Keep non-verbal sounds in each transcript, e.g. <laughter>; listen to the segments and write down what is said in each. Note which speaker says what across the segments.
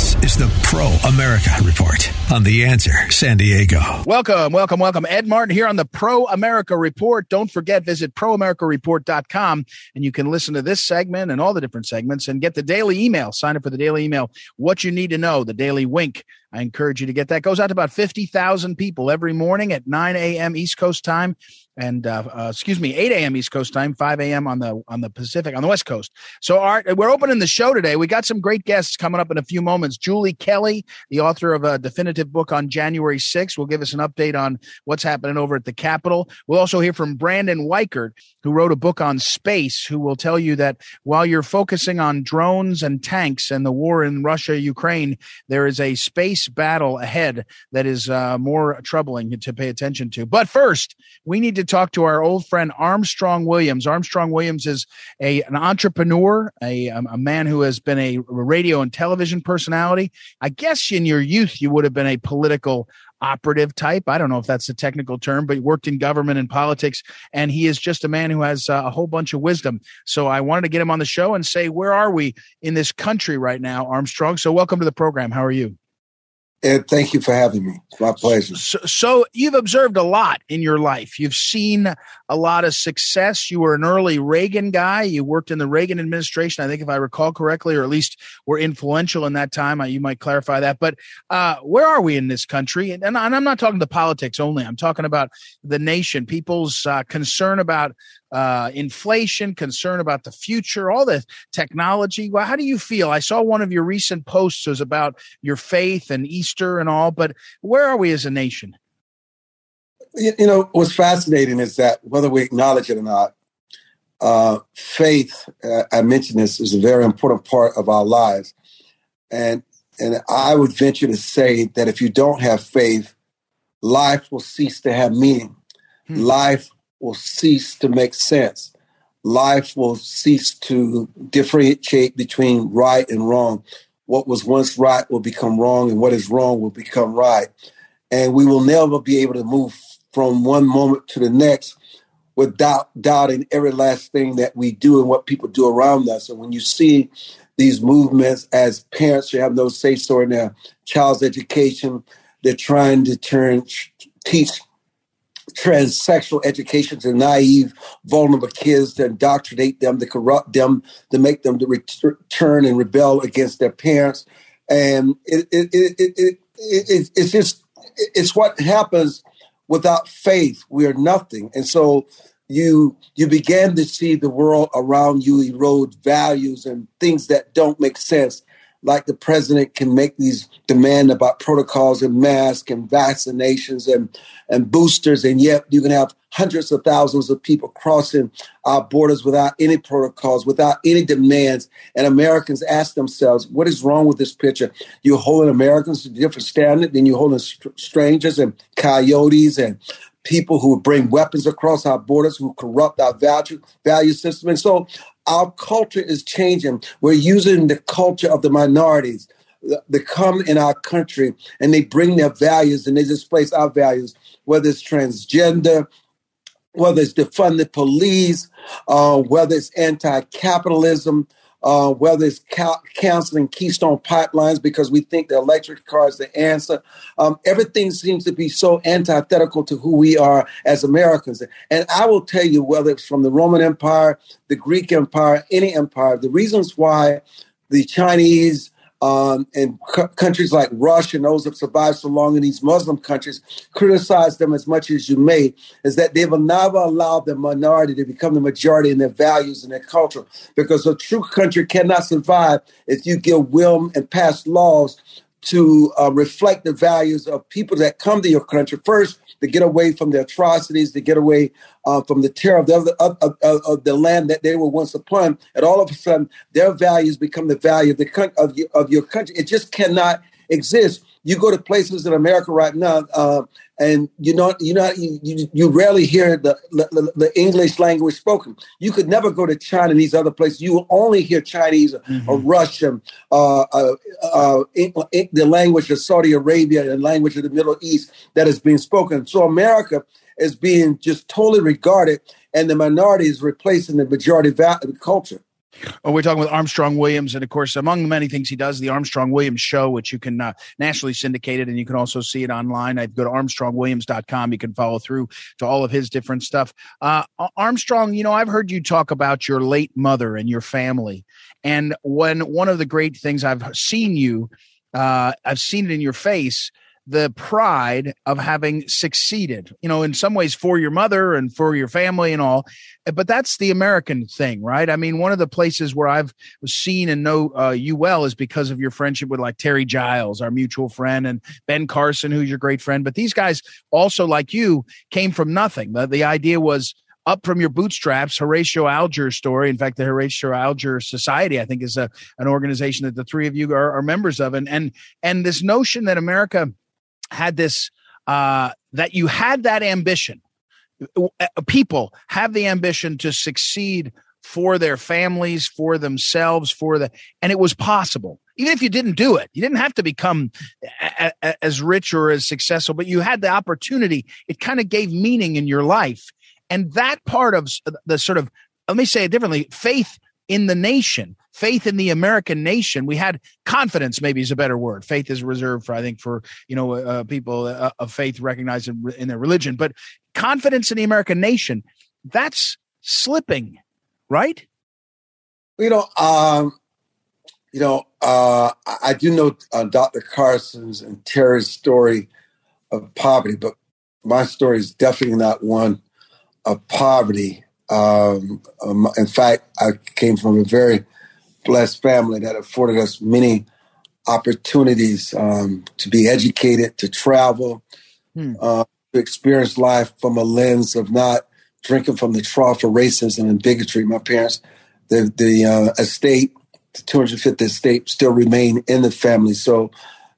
Speaker 1: This is the Pro America Report on The Answer San Diego.
Speaker 2: Welcome, welcome, welcome. Ed Martin here on the Pro America Report. Don't forget, visit proamericareport.com and you can listen to this segment and all the different segments and get the daily email. Sign up for the daily email. What you need to know, the daily WYNK. I encourage you to get that. Goes out to about 50,000 people every morning at 9 a.m. East Coast time and uh, uh, excuse me, 8 a.m. East Coast time, 5 a.m. on the on the Pacific on the West Coast. So, Art, we're opening the show today. We got some great guests coming up in a few moments. Julie Kelly, the author of a definitive book on January 6th, will give us an update on what's happening over at the Capitol. We'll also hear from Brandon Weichert, who wrote a book on space, who will tell you that while you're focusing on drones and tanks and the war in Russia Ukraine, there is a space battle ahead that is uh, more troubling to pay attention to. But first, we need to talk to our old friend Armstrong Williams. Armstrong Williams is a an entrepreneur, a a man who has been a radio and television personality. I guess in your youth you would have been a political operative type. I don't know if that's the technical term, but he worked in government and politics, and he is just a man who has uh, a whole bunch of wisdom. So I wanted to get him on the show and say, where are we in this country right now, Armstrong? So welcome to the program. How are you?
Speaker 3: Ed, thank you for having me. It's my pleasure.
Speaker 2: So, so, you've observed a lot in your life. You've seen a lot of success. You were an early Reagan guy. You worked in the Reagan administration, I think, if I recall correctly, or at least were influential in that time. You might clarify that. But uh, where are we in this country? And, and, I'm not talking the politics only. I'm talking about the nation, people's uh, concern about uh, inflation, concern about the future, all the technology. Well, how do you feel? I saw one of your recent posts was about your faith and Easter and all, but where are we as a nation?
Speaker 3: You, you know, what's fascinating is that whether we acknowledge it or not, uh, faith, uh, I mentioned this, is a very important part of our lives. And, and I would venture to say that if you don't have faith, life will cease to have meaning. Hmm. Life will cease to make sense. Life will cease to differentiate between right and wrong. What was once right will become wrong, and what is wrong will become right. And we will never be able to move from one moment to the next without doubting every last thing that we do and what people do around us. And when you see these movements as parents, you have no say so in their child's education. They're trying to turn teach transsexual education to naive, vulnerable kids, to indoctrinate them, to corrupt them, to make them to return and rebel against their parents. And it, it, it, it, it it's just, it's what happens without faith. We are nothing. And so you you began to see the world around you erode values and things that don't make sense like the president can make these demand about protocols and masks and vaccinations and, and boosters, and yet you can have hundreds of thousands of people crossing our borders without any protocols, without any demands. And Americans ask themselves, what is wrong with this picture? You're holding Americans to a different standard than you're holding strangers and coyotes and people who bring weapons across our borders, who corrupt our value, value system. And so our culture is changing. We're using the culture of the minorities that come in our country and they bring their values and they displace our values, whether it's transgender, whether it's defund the police, uh, whether it's anti-capitalism, uh, whether it's ca- canceling Keystone pipelines because we think the electric car is the answer. Um, everything seems to be so antithetical to who we are as Americans. And I will tell you, whether it's from the Roman Empire, the Greek Empire, any empire, the reasons why the Chinese, um, and countries like Russia and those that survived so long in these Muslim countries, criticize them as much as you may, is that they will never allow the minority to become the majority in their values and their culture. Because a true country cannot survive if you give will and pass laws to uh, reflect the values of people that come to your country. First, to get away from the atrocities, to get away uh, from the terror of the, of, of, of, the land that they were once upon. And all of a sudden, their values become the value of the of your, of your country. It just cannot exist. You go to places in America right now, uh, and you know you know you, you rarely hear the, the, the English language spoken. You could never go to China and these other places. You will only hear Chinese mm-hmm. or Russian, uh, uh, uh, the language of Saudi Arabia and language of the Middle East that is being spoken. So America is being just totally regarded, and the minority is replacing the majority va- culture.
Speaker 2: Oh, we're talking with Armstrong Williams, and of course, among the many things he does, the Armstrong Williams Show, which you can uh, nationally syndicated, and you can also see it online. I go to armstrongwilliams.com. You can follow through to all of his different stuff. Uh, Armstrong, you know, I've heard you talk about your late mother and your family, and when one of the great things I've seen you, uh, I've seen it in your face the pride of having succeeded, you know, in some ways for your mother and for your family and all. But that's the American thing, right? I mean, one of the places where I've seen and know uh, you well is because of your friendship with like Terry Giles, our mutual friend, and Ben Carson, who's your great friend. But these guys also, like you, came from nothing. The, the idea was, up from your bootstraps, Horatio Alger story. In fact, the Horatio Alger Society, I think, is a, an organization that the three of you are, are members of. And, and, and this notion that America had this uh, that you had that ambition. Uh, people have the ambition to succeed for their families, for themselves, for the, and it was possible. Even if you didn't do it, you didn't have to become a, a, as rich or as successful, but you had the opportunity. It kind of gave meaning in your life. And that part of the sort of, let me say it differently, faith in the nation, faith in the American nation. We had confidence, maybe is a better word. Faith is reserved for, I think, for you know uh, people uh, of faith recognized in, in their religion, but confidence in the American nation that's slipping, right?
Speaker 3: You know, um, you know, uh, I do know uh, Dr. Carson's and Terry's story of poverty, but my story is definitely not one of poverty. Um, um, in fact, I came from a very blessed family that afforded us many opportunities um, to be educated, to travel, hmm. uh, to experience life from a lens of not drinking from the trough of racism and bigotry. My parents, the the uh, estate, the 250th estate, still remain in the family. So,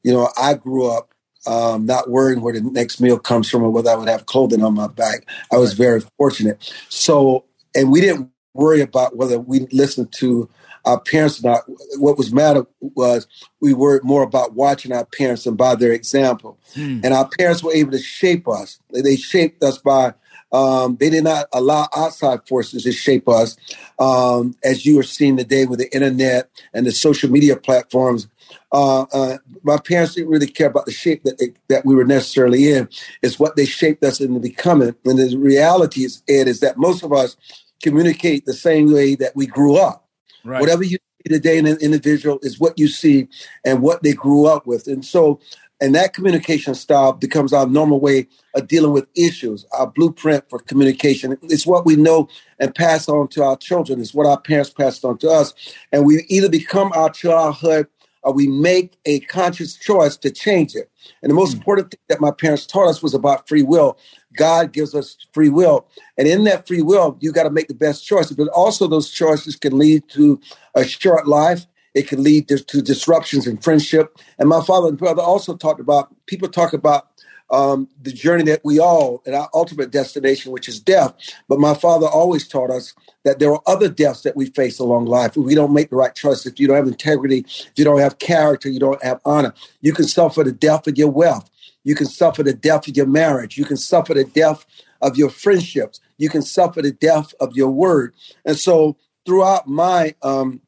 Speaker 3: you know, I grew up um, not worrying where the next meal comes from or whether I would have clothing on my back. I was very fortunate. So, and we didn't worry about whether we listened to our parents or not. What was matter was we worried more about watching our parents and by their example. Hmm. And our parents were able to shape us. They shaped us by um, they did not allow outside forces to shape us, um, as you are seeing today with the internet and the social media platforms uh, uh, my parents didn't really care about the shape that they, that we were necessarily in. It's what they shaped us into becoming. And the reality is, Ed, is that most of us communicate the same way that we grew up. Right. Whatever you see today in an individual is what you see and what they grew up with. And so, and that communication style becomes our normal way of dealing with issues, our blueprint for communication. It's what we know and pass on to our children. It's what our parents passed on to us. And we either become our childhood or we make a conscious choice to change it. And the most hmm. important thing that my parents taught us was about free will. God gives us free will. And in that free will, you got to make the best choices. But also, those choices can lead to a short life. It can lead to, to disruptions in friendship. And my father and brother also talked about, people talk about um, the journey that we all, and our ultimate destination, which is death. But my father always taught us that there are other deaths that we face along life. If we don't make the right choice, if you don't have integrity, if you don't have character, you don't have honor, you can suffer the death of your wealth. You can suffer the death of your marriage. You can suffer the death of your friendships. You can suffer the death of your word. And so throughout my um,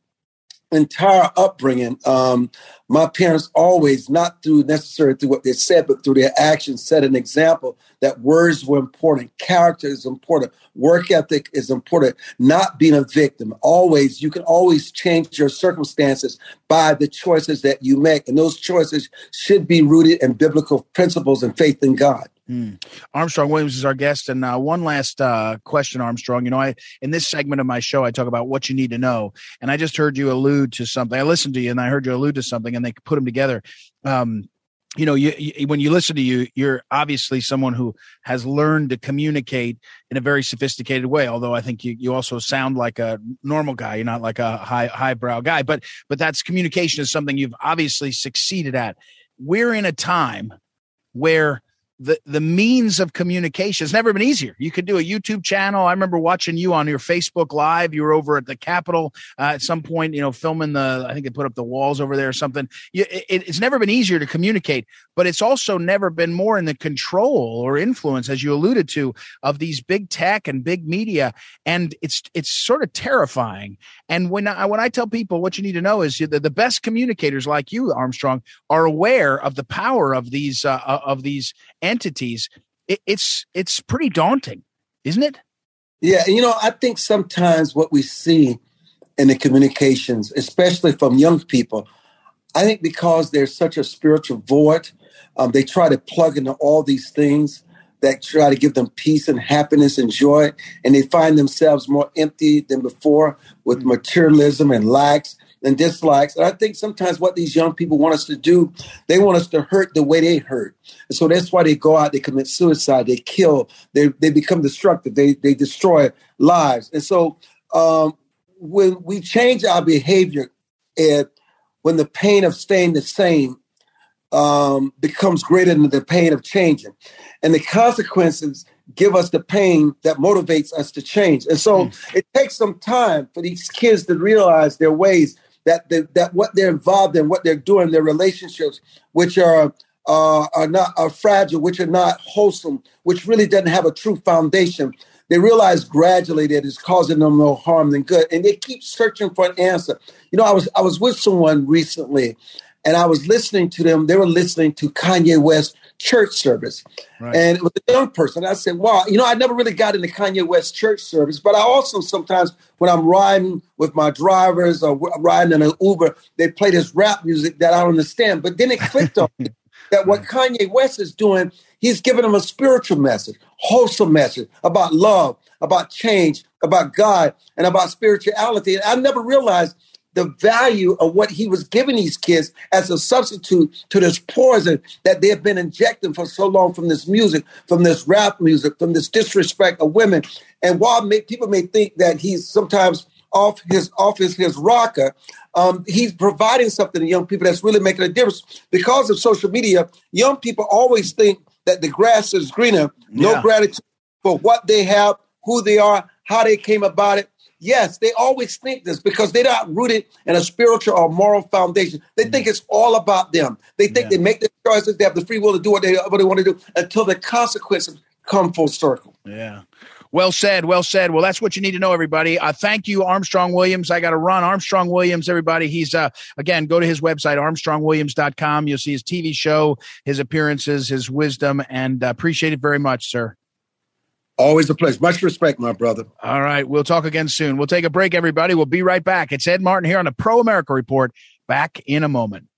Speaker 3: entire upbringing, um, my parents always, not through necessarily through what they said, but through their actions, set an example that words were important, character is important, work ethic is important, not being a victim. Always, you can always change your circumstances by the choices that you make. And those choices should be rooted in biblical principles and faith in God.
Speaker 2: Hmm. Armstrong Williams is our guest, and uh, one last uh, question, Armstrong. You know, I in this segment of my show, I talk about what you need to know, and I just heard you allude to something. I listened to you, and I heard you allude to something, and they put them together. Um, you know, you, you, when you listen to you, you're obviously someone who has learned to communicate in a very sophisticated way. Although I think you, you also sound like a normal guy. You're not like a high highbrow guy, but but that's communication is something you've obviously succeeded at. We're in a time where the the means of communication has never been easier. You could do a YouTube channel. I remember watching you on your Facebook Live. You were over at the Capitol uh, at some point, you know, filming the. I think they put up the walls over there or something. You, it, it's never been easier to communicate, but it's also never been more in the control or influence, as you alluded to, of these big tech and big media. And it's it's sort of terrifying. And when I when I tell people what you need to know is that the best communicators like you, Armstrong, are aware of the power of these uh, of these entities, it, it's it's pretty daunting, isn't it?
Speaker 3: Yeah, you know, I think sometimes what we see in the communications, especially from young people, I think because there's such a spiritual void, um, they try to plug into all these things that try to give them peace and happiness and joy, and they find themselves more empty than before with mm. materialism and lacks and dislikes. And I think sometimes what these young people want us to do, they want us to hurt the way they hurt. And so that's why they go out, they commit suicide, they kill, they, they become destructive, they, they destroy lives. And so um, when we change our behavior, and when the pain of staying the same um, becomes greater than the pain of changing, and the consequences give us the pain that motivates us to change. And so mm. it takes some time for these kids to realize their ways that they, that what they're involved in, what they're doing, their relationships, which are uh, are not are fragile, which are not wholesome, which really doesn't have a true foundation. They realize gradually that it's causing them no harm than good, and they keep searching for an answer. You know, I was I was with someone recently, and I was listening to them. They were listening to Kanye West church service. Right. And it was a young person. I said, wow, you know, I never really got into Kanye West church service, but I also sometimes when I'm riding with my drivers or riding in an Uber, they play this rap music that I don't understand. But then it clicked on me <laughs> that what Kanye West is doing, he's giving them a spiritual message, wholesome message about love, about change, about God, and about spirituality. And I never realized the value of what he was giving these kids as a substitute to this poison that they have been injecting for so long from this music, from this rap music, from this disrespect of women. And while may, people may think that he's sometimes off his off his, his rocker, um, he's providing something to young people that's really making a difference. Because of social media, young people always think that the grass is greener. No yeah. gratitude for what they have, who they are, how they came about it. Yes, they always think this because they're not rooted in a spiritual or moral foundation. They think it's all about them. They think yeah. they make their choices. They have the free will to do what they, what they want to do until the consequences come full circle.
Speaker 2: Yeah. Well said. Well said. Well, that's what you need to know, everybody. Uh, thank you, Armstrong Williams. I got to run. Armstrong Williams, everybody. He's, uh, again, go to his website, armstrongwilliams.com. You'll see his TV show, his appearances, his wisdom, and uh, appreciate it very much, sir.
Speaker 3: Always a pleasure. Much respect, my brother.
Speaker 2: All right. We'll talk again soon. We'll take a break, everybody. We'll be right back. It's Ed Martin here on the Pro America Report. Back in a moment.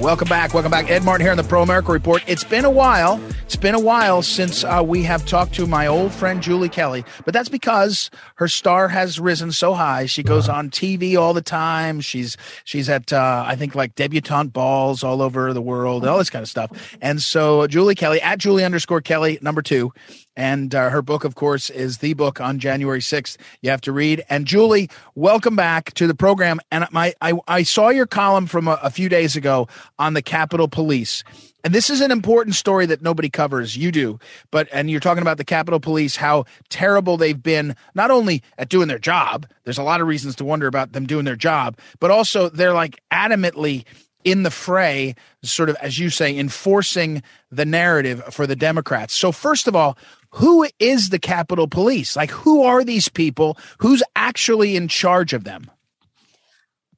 Speaker 2: Welcome back. Welcome back. Ed Martin here on the Pro America Report. It's been a while. It's been a while since uh, we have talked to my old friend Julie Kelly, but that's because her star has risen so high. She goes on TV all the time. She's she's at uh, I think like debutante balls all over the world, and all this kind of stuff. And so Julie Kelly at Julie underscore Kelly number two and uh, her book, of course, is the book on January 6th. You have to read. And Julie, welcome back to the program. And my, I, I saw your column from a, a few days ago on the Capitol Police. And this is an important story that nobody covers. You do. But, and you're talking about the Capitol Police, how terrible they've been, not only at doing their job, there's a lot of reasons to wonder about them doing their job, but also they're like adamantly in the fray, sort of, as you say, enforcing the narrative for the Democrats. So, first of all, who is the Capitol Police? Like, who are these people? Who's actually in charge of them?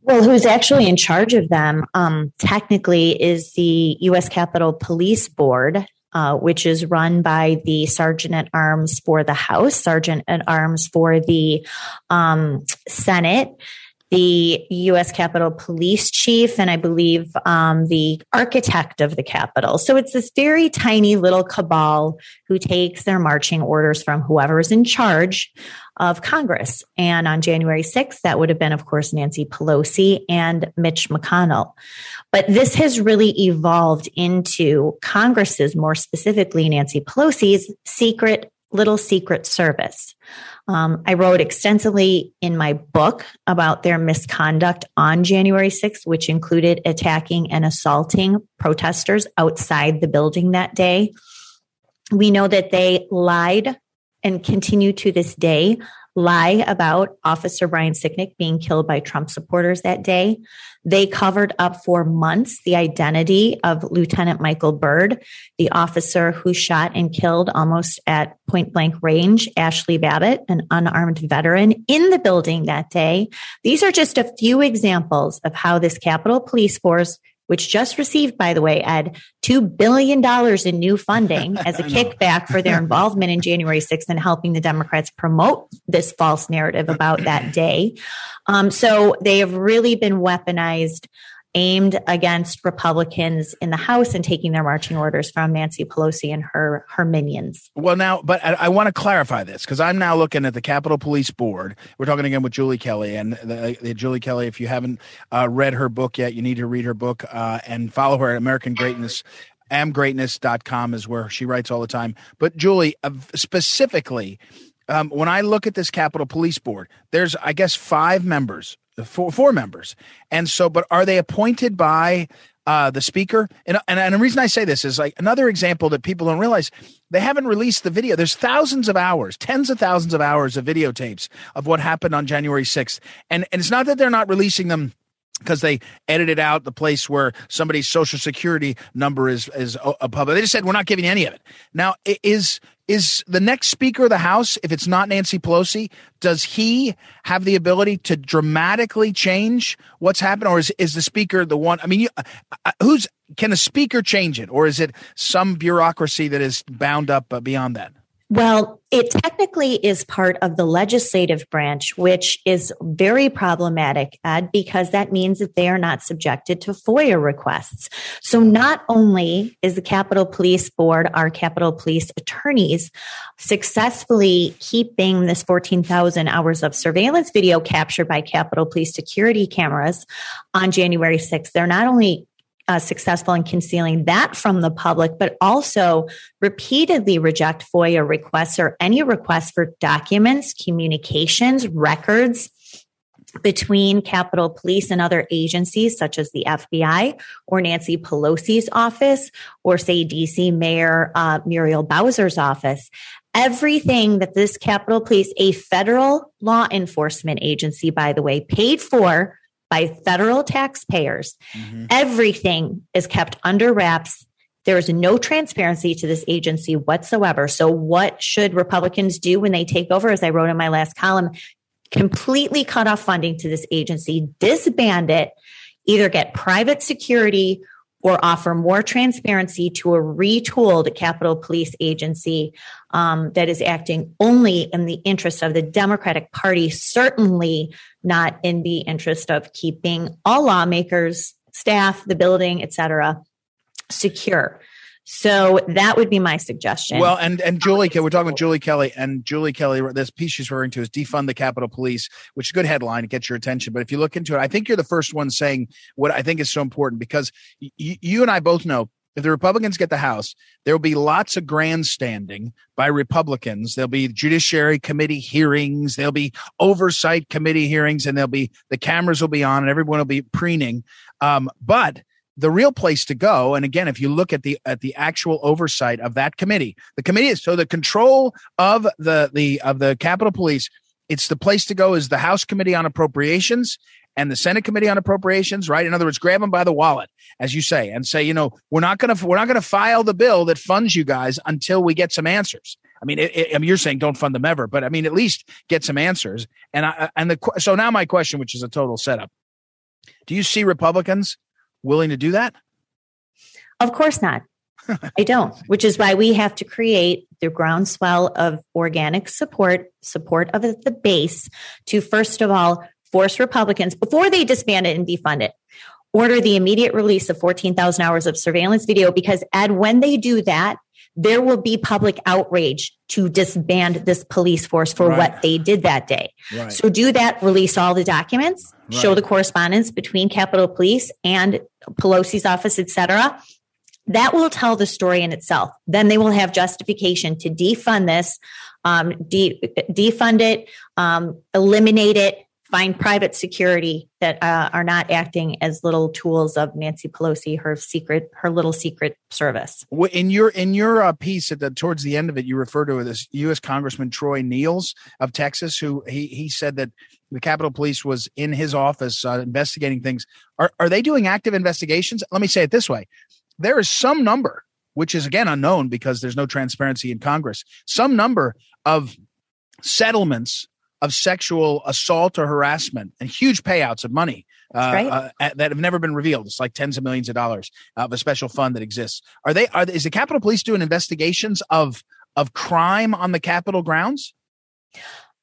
Speaker 4: Well, who's actually in charge of them um, technically is the U.S. Capitol Police Board, uh, which is run by the Sergeant at Arms for the House, Sergeant at Arms for the um, Senate, the U.S. Capitol Police Chief, and I believe um, the architect of the Capitol. So it's this very tiny little cabal who takes their marching orders from whoever is in charge of Congress. And on January 6th, that would have been, of course, Nancy Pelosi and Mitch McConnell. But this has really evolved into Congress's, more specifically, Nancy Pelosi's secret, little secret service. Um, I wrote extensively in my book about their misconduct on January 6th, which included attacking and assaulting protesters outside the building that day. We know that they lied and continue to this day lie about Officer Brian Sicknick being killed by Trump supporters that day. They covered up for months the identity of Lieutenant Michael Byrd, the officer who shot and killed almost at point blank range Ashley Babbitt, an unarmed veteran in the building that day. These are just a few examples of how this Capitol Police Force which just received, by the way, Ed, $2 billion in new funding <laughs> as a kickback for their involvement in January 6th and helping the Democrats promote this false narrative about that day. Um, so they have really been weaponized aimed against Republicans in the House and taking their marching orders from Nancy Pelosi and her her minions.
Speaker 2: Well, now, but I, I want to clarify this because I'm now looking at the Capitol Police Board. We're talking again with Julie Kelly, and the, the Julie Kelly. If you haven't uh, read her book yet, you need to read her book uh, and follow her at American Greatness amgreatness.com is where she writes all the time. But Julie, uh, specifically, um, when I look at this Capitol Police Board, there's, I guess, five members four, four members. And so, but are they appointed by uh, the speaker? And, and, and the reason I say this is like another example that people don't realize they haven't released the video. There's thousands of hours, tens of thousands of hours of videotapes of what happened on January 6th. And, and it's not that they're not releasing them because they edited out the place where somebody's social security number is is a public. They just said we're not giving any of it. Now, is is the next Speaker of the House, if it's not Nancy Pelosi, does he have the ability to dramatically change what's happened, or is is the Speaker the one? I mean, you, uh, uh who's can a Speaker change it, or is it some bureaucracy that is bound up uh, beyond that?
Speaker 4: Well, it technically is part of the legislative branch, which is very problematic, Ed, because that means that they are not subjected to FOIA requests. So not only is the Capitol Police Board, our Capitol Police attorneys, successfully keeping this 14,000 hours of surveillance video captured by Capitol Police security cameras on January 6th, they're not only uh, successful in concealing that from the public, but also repeatedly reject FOIA requests or any requests for documents, communications, records between Capitol Police and other agencies such as the FBI or Nancy Pelosi's office or say DC Mayor uh, Muriel Bowser's office. Everything that this Capitol Police, a federal law enforcement agency, by the way, paid for by federal taxpayers. Mm-hmm. Everything is kept under wraps. There is no transparency to this agency whatsoever. So, what should Republicans do when they take over? As I wrote in my last column, completely cut off funding to this agency, disband it, either get private security or offer more transparency to a retooled Capitol Police agency um, that is acting only in the interest of the Democratic Party, certainly not in the interest of keeping all lawmakers, staff, the building, et cetera, secure. So that would be my suggestion.
Speaker 2: Well, and and Julie, we're talking with Julie Kelly, and Julie Kelly. This piece she's referring to is defund the Capitol Police, which is a good headline to get your attention. But if you look into it, I think you're the first one saying what I think is so important because y- you and I both know if the Republicans get the House, there will be lots of grandstanding by Republicans. There'll be Judiciary Committee hearings, there'll be oversight committee hearings, and there'll be the cameras will be on, and everyone will be preening. Um, but the real place to go and again if you look at the at the actual oversight of that committee the committee is so the control of the the of the capitol police it's the place to go is the house committee on appropriations and the senate committee on appropriations right in other words grab them by the wallet as you say and say you know we're not going to we're not going to file the bill that funds you guys until we get some answers I mean, it, it, I mean, you're saying don't fund them ever, but I mean, at least get some answers. And I, and the so now my question, which is a total setup, do you see Republicans willing to do that?
Speaker 4: Of course not. <laughs> I don't, which is why we have to create the groundswell of organic support, support of the base to first of all force Republicans before they disband it and defund it. Order the immediate release of 14,000 hours of surveillance video because, Ed, when they do that, there will be public outrage to disband this police force for right. what they did that day. Right. So do that, release all the documents, right. show the correspondence between Capitol Police and Pelosi's office, etc. That will tell the story in itself. Then they will have justification to defund this, um, de- defund it, um, eliminate it, find private security that uh, are not acting as little tools of Nancy Pelosi, her secret, her little secret service.
Speaker 2: In your in your uh, piece at the towards the end of it, you refer to this U.S. Congressman Troy Nehls of Texas, who he he said that the Capitol Police was in his office uh, investigating things. Are are they doing active investigations? Let me say it this way: there is some number, which is again unknown because there's no transparency in Congress, some number of settlements of sexual assault or harassment and huge payouts of money uh, uh, that have never been revealed. It's like tens of millions of dollars of a special fund that exists. Are they? Are is the Capitol Police doing investigations of of crime on the Capitol grounds?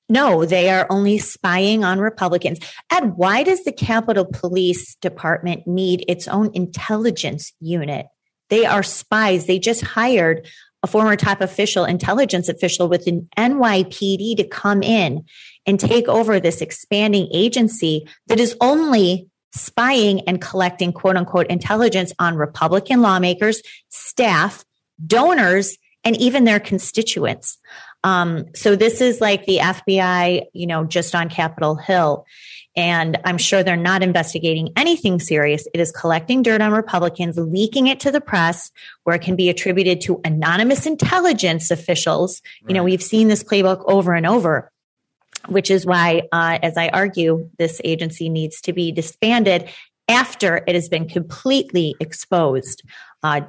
Speaker 4: No, they are only spying on Republicans. And why does the Capitol Police Department need its own intelligence unit? They are spies. They just hired a former top official, intelligence official with an NYPD to come in and take over this expanding agency that is only spying and collecting quote unquote intelligence on Republican lawmakers, staff, donors, and even their constituents. Um, so this is like the FBI, you know, just on Capitol Hill. And I'm sure they're not investigating anything serious. It is collecting dirt on Republicans, leaking it to the press where it can be attributed to anonymous intelligence officials. Right. You know, we've seen this playbook over and over, which is why, uh, as I argue, this agency needs to be disbanded after it has been completely exposed. Uh,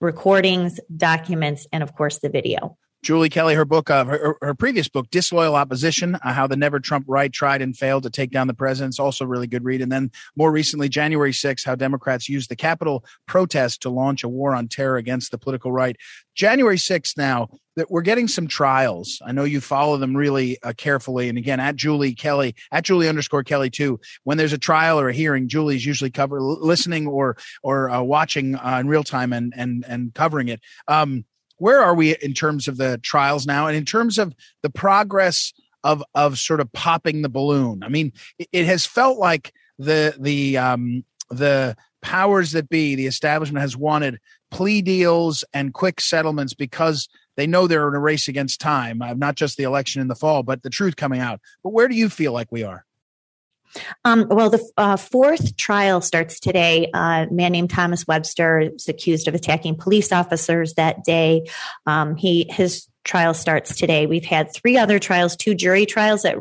Speaker 4: recordings, documents, and of course the video.
Speaker 2: Julie Kelly, her book, uh, her, her previous book, Disloyal Opposition, uh, How the Never Trump Right Tried and Failed to Take Down the President. It's also a really good read. And then more recently, January 6th, How Democrats Used the Capitol Protest to Launch a War on Terror Against the Political Right. January 6th now, that we're getting some trials. I know you follow them really uh, carefully. And again, at Julie Kelly, at Julie underscore Kelly too. When there's a trial or a hearing, Julie's usually cover listening or or uh, watching uh, in real time and and and covering it. Um, where are we in terms of the trials now? And in terms of the progress of of sort of popping the balloon i mean it, has felt like the the um the powers that be the establishment has wanted plea deals and quick settlements because they know they're in a race against time uh, not just the election in the fall but the truth coming out. But where do you feel like we are
Speaker 4: um, well, the uh, fourth trial starts today. Uh, a man named Thomas Webster is accused of attacking police officers that day. Um, he his trial starts today. We've had three other trials, two jury trials that,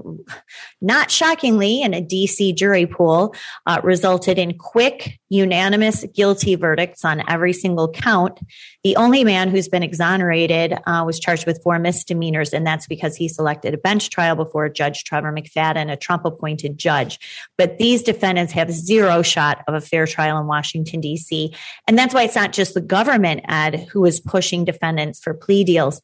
Speaker 4: not shockingly, in a DC jury pool, uh, resulted in quick, unanimous guilty verdicts on every single count. The only man who's been exonerated uh, was charged with four misdemeanors, and that's because he selected a bench trial before Judge Trevor McFadden, a Trump appointed judge. But these defendants have zero shot of a fair trial in Washington, D.C. And that's why it's not just the government, Ed, who is pushing defendants for plea deals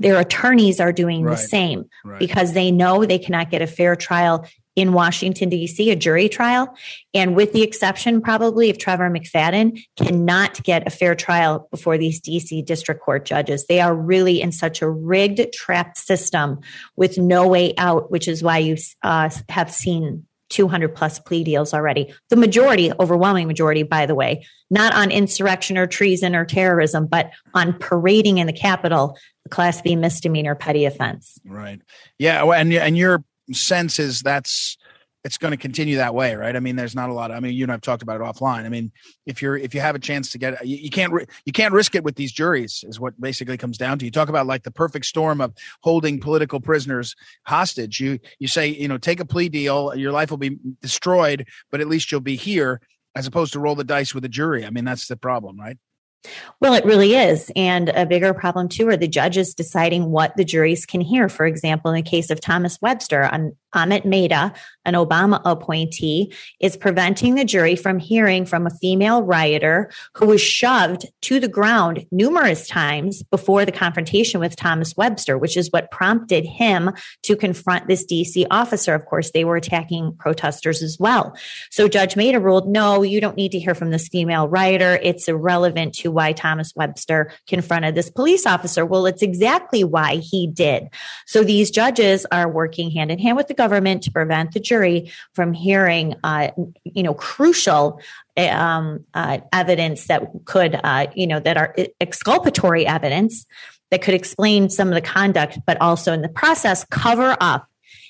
Speaker 4: their attorneys are doing right. the same right. because they know they cannot get a fair trial in Washington, D.C., a jury trial. And with the exception, probably, of Trevor McFadden cannot get a fair trial before these D.C. district court judges. They are really in such a rigged, trapped system with no way out, which is why you uh, have seen 200 plus plea deals already. The majority, overwhelming majority, by the way, not on insurrection or treason or terrorism, but on parading in the Capitol, the class B misdemeanor petty offense.
Speaker 2: Right. Yeah. And, and your sense is that's it's going to continue that way, right? I mean, there's not a lot. Of, I mean, you and I've talked about it offline. I mean, if you're if you have a chance to get, uh, you, you can't you can't risk it with these juries, is what basically comes down to. You talk about like the perfect storm of holding political prisoners hostage. You you say, you know, take a plea deal, your life will be destroyed, but at least you'll be here, as opposed to roll the dice with a jury. I mean, that's the problem, right?
Speaker 4: Well, it really is. And a bigger problem, too, are the judges deciding what the juries can hear. For example, in the case of Thomas Webster, on Amit Mehta, an Obama appointee, is preventing the jury from hearing from a female rioter who was shoved to the ground numerous times before the confrontation with Thomas Webster, which is what prompted him to confront this DC officer. Of course, they were attacking protesters as well. So Judge Mehta ruled, no, you don't need to hear from this female rioter. It's irrelevant to why Thomas Webster confronted this police officer. Well, it's exactly why he did. So these judges are working hand in hand with the government to prevent the jury from hearing, uh, you know, crucial um, uh, evidence that could, uh, you know, that are exculpatory evidence that could explain some of the conduct, but also in the process cover up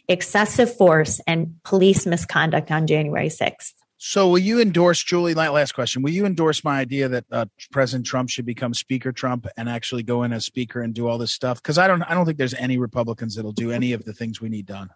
Speaker 4: excessive force and police misconduct on January 6th.
Speaker 2: So, will you endorse Julie? Last question: Will you endorse my idea that uh, President Trump should become Speaker Trump and actually go in as Speaker and do all this stuff? Because I don't, I don't think there's any Republicans that'll do any of the things we need done.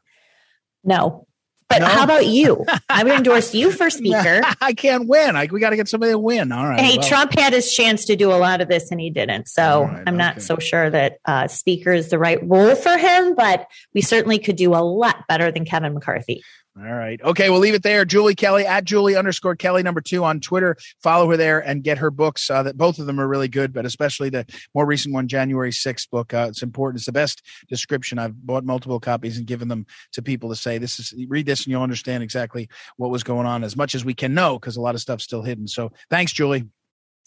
Speaker 4: No, but no? how about you? I would endorse you for <laughs> speaker. <laughs>
Speaker 2: I can't win. I, we got to get somebody to win. All right.
Speaker 4: Hey, well. Trump had his chance to do a lot of this and he didn't. So right, I'm not so sure that uh, speaker is the right role for him, but we certainly could do a lot better than Kevin McCarthy.
Speaker 2: All right. Okay. We'll leave it there. Julie Kelly at Julie underscore Kelly number two on Twitter. Follow her there and get her books. Uh, that both of them are really good, but especially the more recent one, January 6th book. Uh, it's important. It's the best description. I've bought multiple copies and given them to people to say, this is read this and you'll understand exactly what was going on as much as we can know because a lot of stuff's still hidden. So thanks, Julie.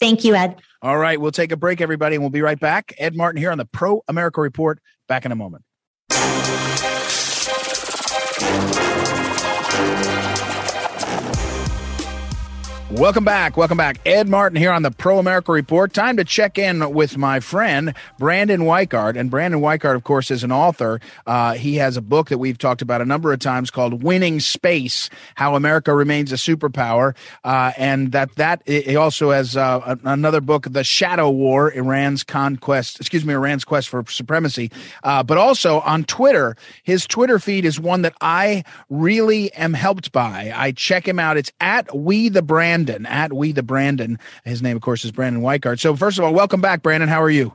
Speaker 4: Thank you, Ed.
Speaker 2: All right. We'll take a break, everybody, and we'll be right back. Ed Martin here on the Pro America Report. Back in a moment. Thank you. Welcome back. Welcome back. Ed Martin here on the Pro America Report. Time to check in with my friend, Brandon Weichert. And Brandon Weichert, of course, is an author. Uh, he has a book that we've talked about a number of times called Winning Space How America Remains a Superpower. Uh, and that, that he also has uh, another book, The Shadow War Iran's Conquest, excuse me, Iran's Quest for Supremacy. Uh, but also on Twitter, his Twitter feed is one that I really am helped by. I check him out. It's at We the Brand Brandon at We the Brandon. His name, of course, is Brandon Weichert. So, first of all, welcome back, Brandon. How are you?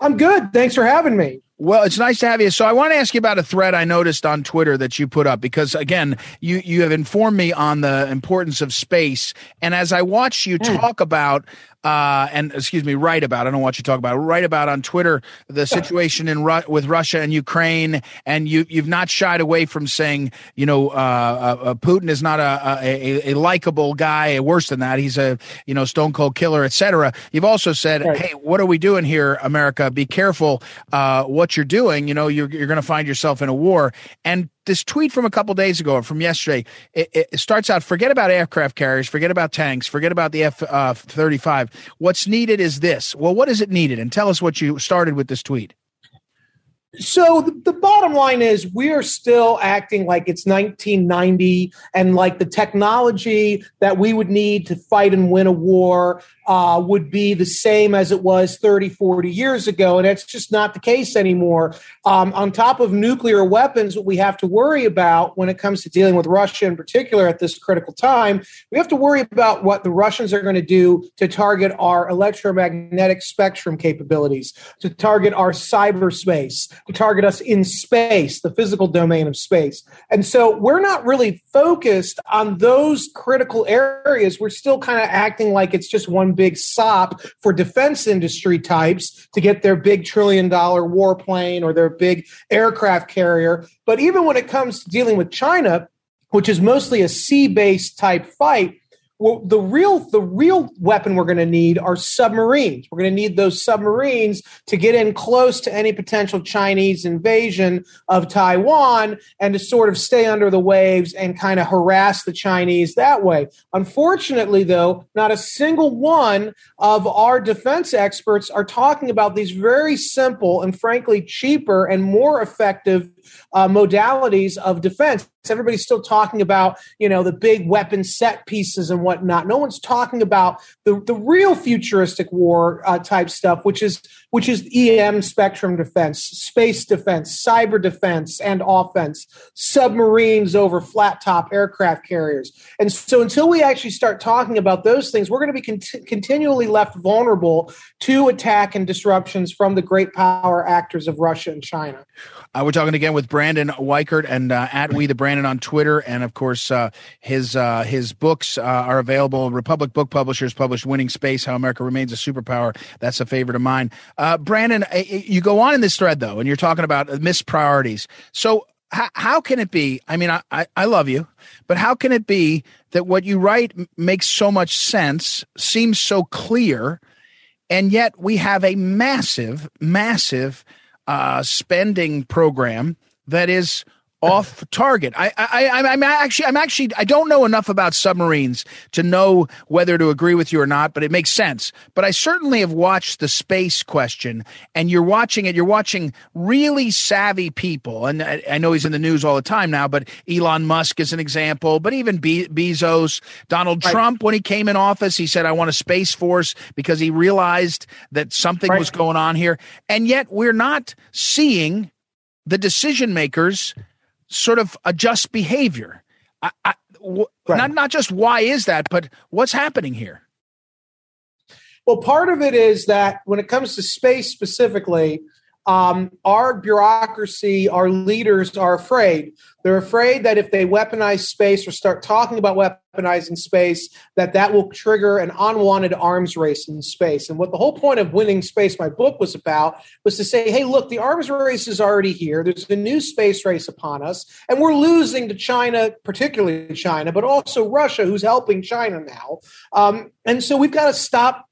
Speaker 5: I'm good. Thanks for having me.
Speaker 2: Well, it's nice to have you. So I want to ask you about a thread I noticed on Twitter that you put up because again, you you have informed me on the importance of space and as I watch you hmm. talk about uh, and excuse me, write about. I don't want you to talk about. Write about on Twitter the situation in Ru- with Russia and Ukraine, and you you've not shied away from saying, you know, uh, uh, uh Putin is not a a, a likable guy. Worse than that, he's a you know stone cold killer, etc. You've also said, right. hey, what are we doing here, America? Be careful uh, what you're doing. You know, you're you're going to find yourself in a war. And this tweet from a couple days ago, from yesterday, it, it, starts out: forget about aircraft carriers, forget about tanks, forget about the F uh, thirty five. What's needed is this. Well, what is it needed? And tell us what you started with this tweet.
Speaker 5: So the, the, bottom line is we are still acting like it's 1990 and like the technology that we would need to fight and win a war uh, would be the same as it was 30, 40 years ago. And that's just not the case anymore. Um, on top of nuclear weapons, what we have to worry about when it comes to dealing with Russia in particular at this critical time, we have to worry about what the Russians are going to do to target our electromagnetic spectrum capabilities, to target our cyberspace, to target us in space, the physical domain of space. And so we're not really focused on those critical areas. We're still kind of acting like it's just one big sop for defense industry types to get their big trillion dollar warplane or their big aircraft carrier. But even when it comes to dealing with China, which is mostly a sea based type fight, well, the real the real weapon we're going to need are submarines. We're going to need those submarines to get in close to any potential Chinese invasion of Taiwan and to sort of stay under the waves and kind of harass the Chinese that way. Unfortunately, though, not a single one of our defense experts are talking about these very simple and frankly cheaper and more effective uh, modalities of defense. Everybody's still talking about, you know, the big weapon set pieces and whatnot. No one's talking about the, the real futuristic war uh, type stuff, which is which is EM spectrum defense, space defense, cyber defense, and offense, submarines over flat top aircraft carriers. And so, until we actually start talking about those things, we're going to be cont- continually left vulnerable to attack and disruptions from the great power actors of Russia and China.
Speaker 2: Uh, we're talking again with Brandon Weichert and uh, at We the Brandon on Twitter, and of course uh, his uh, his books uh, are available. Republic Book Publishers published "Winning Space: How America Remains a Superpower." That's a favorite of mine. Uh, Brandon, you go on in this thread though, and you're talking about missed priorities. So how, how can it be? I mean, I, I, I love you, but how can it be that what you write makes so much sense, seems so clear, and yet we have a massive, massive uh, spending program that is off target. I, I, I, am actually, I'm actually, I don't know enough about submarines to know whether to agree with you or not, but it makes sense. But I certainly have watched the space question, and you're watching it. You're watching really savvy people, and I, I know he's in the news all the time now. But Elon Musk is an example. But even Be- Bezos, Donald right. Trump, when he came in office, he said, "I want a space force" because he realized that something right. was going on here, and yet we're not seeing the decision makers sort of adjust behavior. I, I, w- right. Not not just why is that, but what's happening here.
Speaker 5: Well, part of it is that when it comes to space specifically, um, our bureaucracy, our leaders are afraid. They're afraid that if they weaponize space or start talking about weaponizing space, that that will trigger an unwanted arms race in space. And what the whole point of winning space, my book was about, was to say, hey, look, the arms race is already here. There's a new space race upon us, and we're losing to China, particularly China, but also Russia, who's helping China now. Um, and so we've got to stop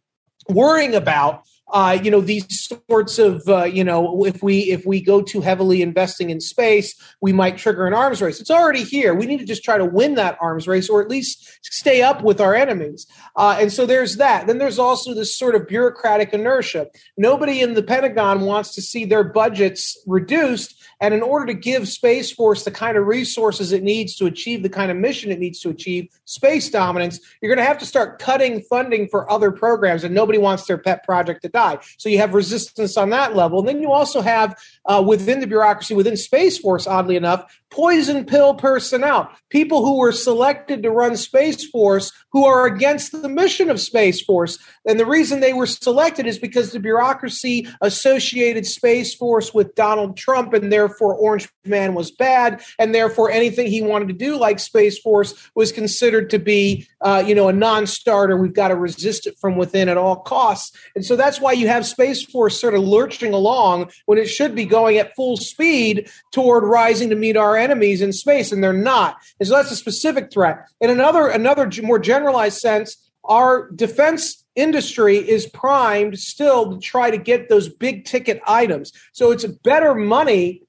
Speaker 5: worrying about uh, you know these sorts of uh, you know if we if we go too heavily investing in space we might trigger an arms race. It's already here. We need to just try to win that arms race or at least stay up with our enemies. Uh, and so there's that. Then there's also this sort of bureaucratic inertia. Nobody in the pentagon wants to see their budgets reduced and in order to give Space Force the kind of resources it needs to achieve the kind of mission it needs to achieve, space dominance, you're going to have to start cutting funding for other programs, and nobody wants their pet project to die. So you have resistance on that level. And then you also have uh, within the bureaucracy, within Space Force, oddly enough, poison pill personnel, people who were selected to run Space Force who are against the mission of Space Force. And the reason they were selected is because the bureaucracy associated Space Force with Donald Trump, and therefore Orange Man was bad, and therefore anything he wanted to do, like Space Force, was considered to be, uh, you know, a non-starter. We've got to resist it from within at all costs. And so that's why you have Space Force sort of lurching along when it should be going at full speed toward rising to meet our enemies in space, and they're not. And so that's a specific threat. In another another more generalized sense, our defense industry is primed still to try to get those big ticket items. So it's better money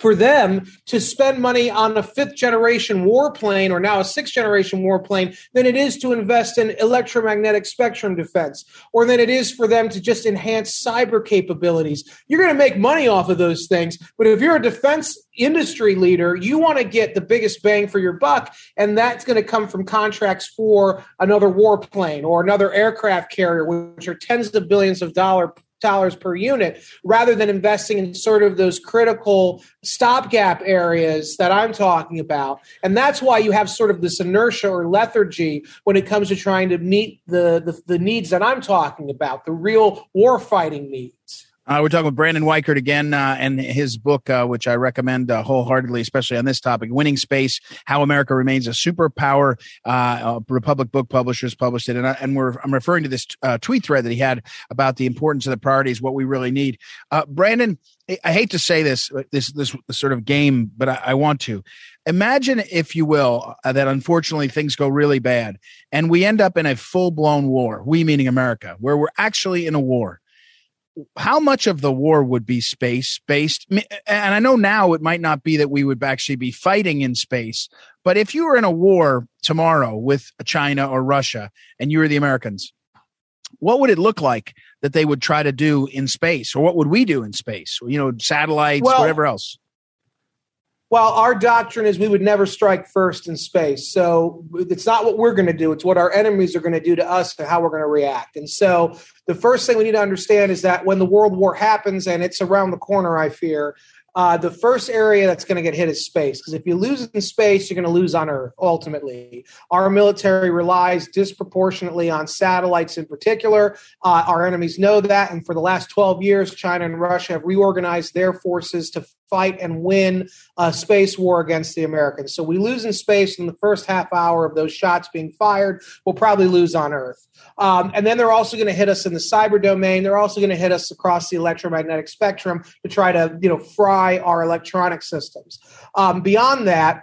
Speaker 5: for them to spend money on a fifth generation warplane or now a sixth generation warplane than it is to invest in electromagnetic spectrum defense or than it is for them to just enhance cyber capabilities. You're going to make money off of those things, but if you're a defense industry leader, you want to get the biggest bang for your buck, and that's going to come from contracts for another warplane or another aircraft carrier, which are tens of billions of dollars dollars per unit rather than investing in sort of those critical stopgap areas that I'm talking about. And that's why you have sort of this inertia or lethargy when it comes to trying to meet the, the, the needs that I'm talking about, the real war fighting needs.
Speaker 2: Uh, we're talking with Brandon Weichert again uh, and his book, uh, which I recommend uh, wholeheartedly, especially on this topic Winning Space How America Remains a Superpower. Uh, uh, Republic Book Publishers published it. And, I, and we're, I'm referring to this tweet thread that he had about the importance of the priorities, what we really need. Brandon, I hate to say this, this, this, this sort of game, but I, I want to. Imagine, if you will, that unfortunately things go really bad and we end up in a full blown war, we meaning America, where we're actually in a war how much of the war would be space based? And I know now it might not be that we would actually be fighting in space, but if you were in a war tomorrow with China or Russia and you were the Americans, what would it look like that they would try to do in space or what would we do in space? You know, satellites, well, whatever else.
Speaker 5: Well, our doctrine is we would never strike first in space. So it's not what we're going to do, it's what our enemies are going to do to us and how we're going to react. And so the first thing we need to understand is that when the world war happens and it's around the corner, I fear, uh, the first area that's going to get hit is space because if you lose in space, you're going to lose on Earth ultimately. Our military relies disproportionately on satellites in particular. Uh, our enemies know that, and for the last 12 years, China and Russia have reorganized their forces to fight and win a space war against the Americans. So we lose in space in the first half hour of those shots being fired. We'll probably lose on Earth. Um, and then they're also going to hit us in the cyber domain. They're also going to hit us across the electromagnetic spectrum to try to, you know, fry our electronic systems. Um, beyond that,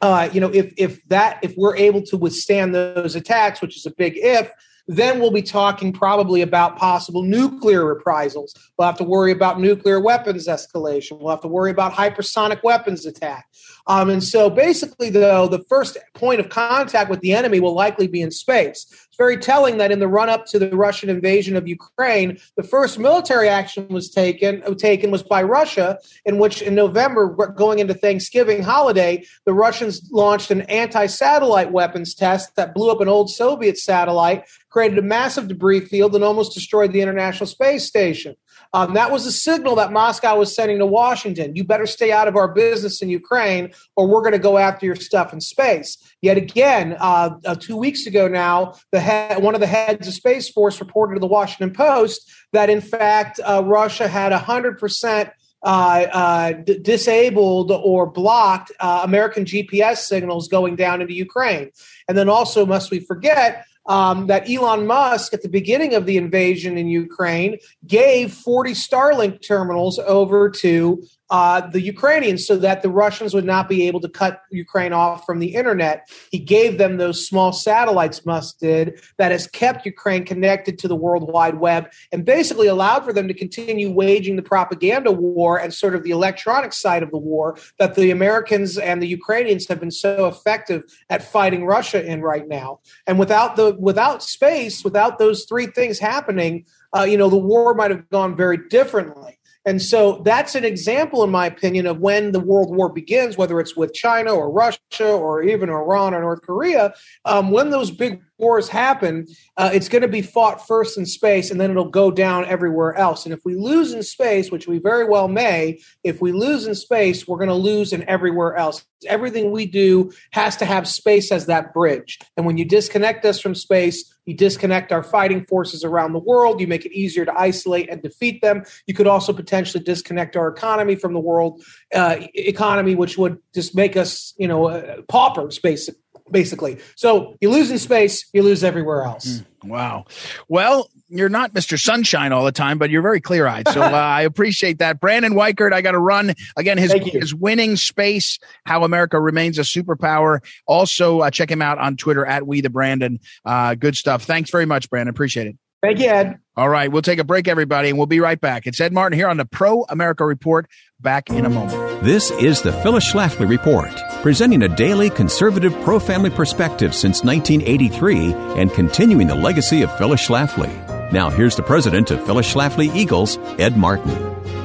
Speaker 5: uh, you know, if if that if we're able to withstand those attacks, which is a big if, then we'll be talking probably about possible nuclear reprisals. We'll have to worry about nuclear weapons escalation. We'll have to worry about hypersonic weapons attack. Um, and so basically, though, the first point of contact with the enemy will likely be in space. It's very telling that in the run up to the Russian invasion of Ukraine, the first military action was taken taken was by Russia, in which in November, going into Thanksgiving holiday, the Russians launched an anti-satellite weapons test that blew up an old Soviet satellite, created a massive debris field, and almost destroyed the International Space Station. Um, that was a signal that Moscow was sending to Washington. You better stay out of our business in Ukraine, or we're going to go after your stuff in space. Yet again, uh, uh, two weeks ago now, the head, one of the heads of Space Force reported to the Washington Post that in fact uh, Russia had hundred percent. Uh, uh, d- disabled or blocked uh, American GPS signals going down into Ukraine. And then also, must we forget, um, that Elon Musk, at the beginning of the invasion in Ukraine, gave 40 Starlink terminals over to uh, the Ukrainians so that the Russians would not be able to cut Ukraine off from the internet. He gave them those small satellites, Musk did, that has kept Ukraine connected to the World Wide Web and basically allowed for them to continue waging the propaganda war and sort of the electronic side of the war that the Americans and the Ukrainians have been so effective at fighting Russia in right now. And without the without space, without those three things happening, uh, you know, the war might have gone very differently. And so that's an example, in my opinion, of when the World War begins, whether it's with China or Russia or even Iran or North Korea. Um, when those big wars happen, uh, it's going to be fought first in space and then it'll go down everywhere else. And if we lose in space, which we very well may, if we lose in space, we're going to lose in everywhere else. Everything we do has to have space as that bridge. And when you disconnect us from space, you disconnect our fighting forces around the world. You make it easier to isolate and defeat them. You could also potentially disconnect our economy from the world uh, economy, which would just make us, you know, uh, paupers, basically basically. So you lose in space, you lose everywhere else.
Speaker 2: Mm, wow. Well, you're not Mr. Sunshine all the time, but you're very clear eyed. So <laughs> uh, I appreciate that. Brandon Weichert, I got to run again. His his winning space, how America remains a superpower. Also, uh, check him out on Twitter at We the Brandon. Uh, good stuff. Thanks very much, Brandon. Appreciate it.
Speaker 5: Thank you, Ed.
Speaker 2: All right, we'll take a break, everybody, and we'll be right back. It's Ed Martin here on the Pro America Report. Back in a moment.
Speaker 6: This is the Phyllis Schlafly Report, presenting a daily conservative pro family perspective since 1983 and continuing the legacy of Phyllis Schlafly. Now, here's the president of Phyllis Schlafly Eagles, Ed Martin.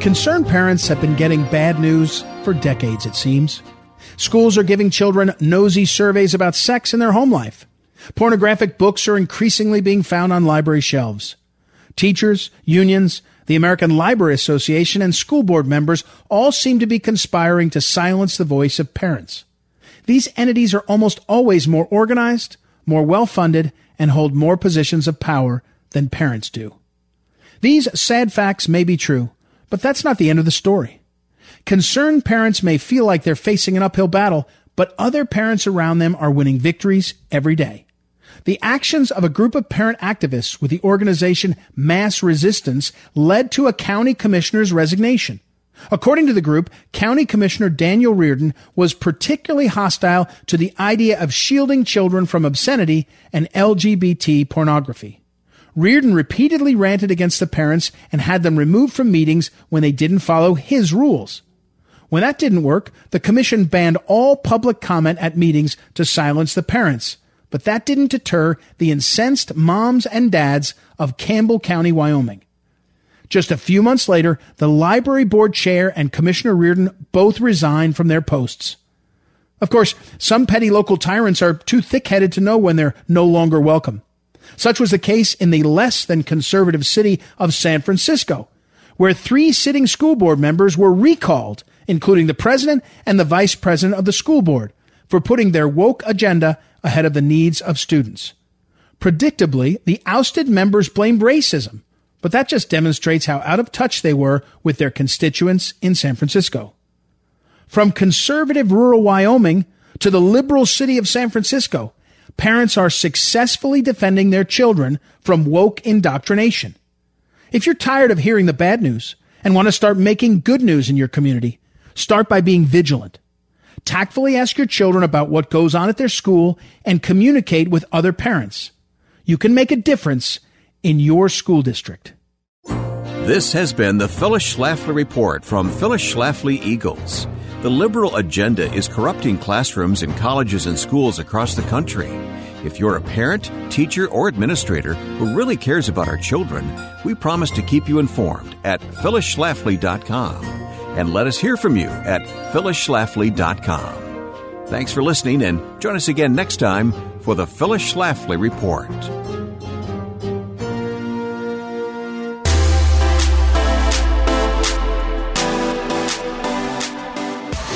Speaker 2: Concerned parents have been getting bad news for decades, it seems. Schools are giving children nosy surveys about sex in their home life. Pornographic books are increasingly being found on library shelves. Teachers, unions, the American Library Association, and school board members all seem to be conspiring to silence the voice of parents. These entities are almost always more organized, more well funded, and hold more positions of power than parents do. These sad facts may be true, but that's not the end of the story. Concerned parents may feel like they're facing an uphill battle, but other parents around them are winning victories every day. The actions of a group of parent activists with the organization Mass Resistance led to a county commissioner's resignation. According to the group, County Commissioner Daniel Reardon was particularly hostile to the idea of shielding children from obscenity and LGBT pornography. Reardon repeatedly ranted against the parents and had them removed from meetings when they didn't follow his rules. When that didn't work, the commission banned all public comment at meetings to silence the parents. But that didn't deter the incensed moms and dads of Campbell County, Wyoming. Just a few months later, the library board chair and Commissioner Reardon both resigned from their posts. Of course, some petty local tyrants are too thick headed to know when they're no longer welcome. Such was the case in the less than conservative city of San Francisco, where three sitting school board members were recalled, including the president and the vice president of the school board, for putting their woke agenda ahead of the needs of students. Predictably, the ousted members blamed racism, but that just demonstrates how out of touch they were with their constituents in San Francisco. From conservative rural Wyoming to the liberal city of San Francisco, parents are successfully defending their children from woke indoctrination. If you're tired of hearing the bad news and want to start making good news in your community, start by being vigilant. Tactfully ask your children about what goes on at their school and communicate with other parents. You can make a difference in your school district.
Speaker 6: This has been the Phyllis Schlafly Report from Phyllis Schlafly Eagles. The liberal agenda is corrupting classrooms in colleges and schools across the country. If you're a parent, teacher, or administrator who really cares about our children, we promise to keep you informed at phyllisschlafly.com and let us hear from you at phyllisschlafly.com. Thanks for listening and join us again next time for the Phyllis Schlafly Report.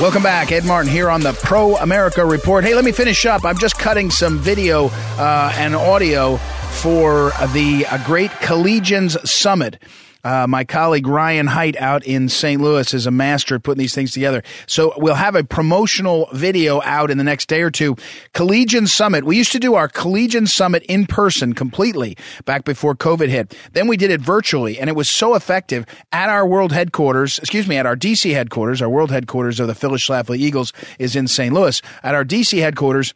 Speaker 2: Welcome back. Ed Martin here on the Pro America Report. Hey, let me finish up. I'm just cutting some video uh, and audio for the uh, Great Collegians Summit. Uh, my colleague Ryan Height out in St. Louis is a master at putting these things together. So we'll have a promotional video out in the next day or two. Collegian Summit. We used to do our Collegian Summit in person completely back before COVID hit. Then we did it virtually and it was so effective at our world headquarters, excuse me, at our DC headquarters. Our world headquarters of the Phyllis Schlafly Eagles is in St. Louis. At our DC headquarters,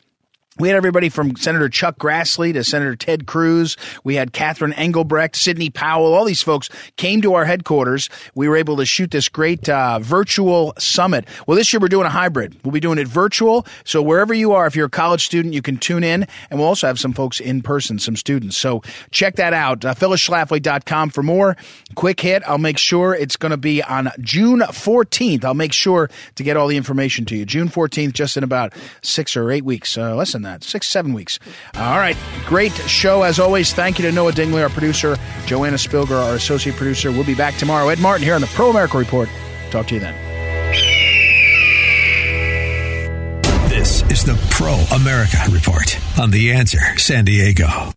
Speaker 2: we had everybody from Senator Chuck Grassley to Senator Ted Cruz. We had Catherine Engelbrecht, Sidney Powell. All these folks came to our headquarters. We were able to shoot this great uh, virtual summit. Well, this year we're doing a hybrid. We'll be doing it virtual. So wherever you are, if you're a college student, you can tune in. And we'll also have some folks in person, some students. So check that out. Uh, PhyllisSchlafly.com for more. Quick hit. I'll make sure it's going to be on June 14th. I'll make sure to get all the information to you. June 14th, just in about six or eight weeks. Uh, less than that, six, seven weeks. All right. Great show as always. Thank you to Noah Dingley, our producer, Joanna Spilger, our associate producer. We'll be back tomorrow. Ed Martin here on the Pro America Report. Talk to you then.
Speaker 1: This is the Pro America Report on The Answer San Diego.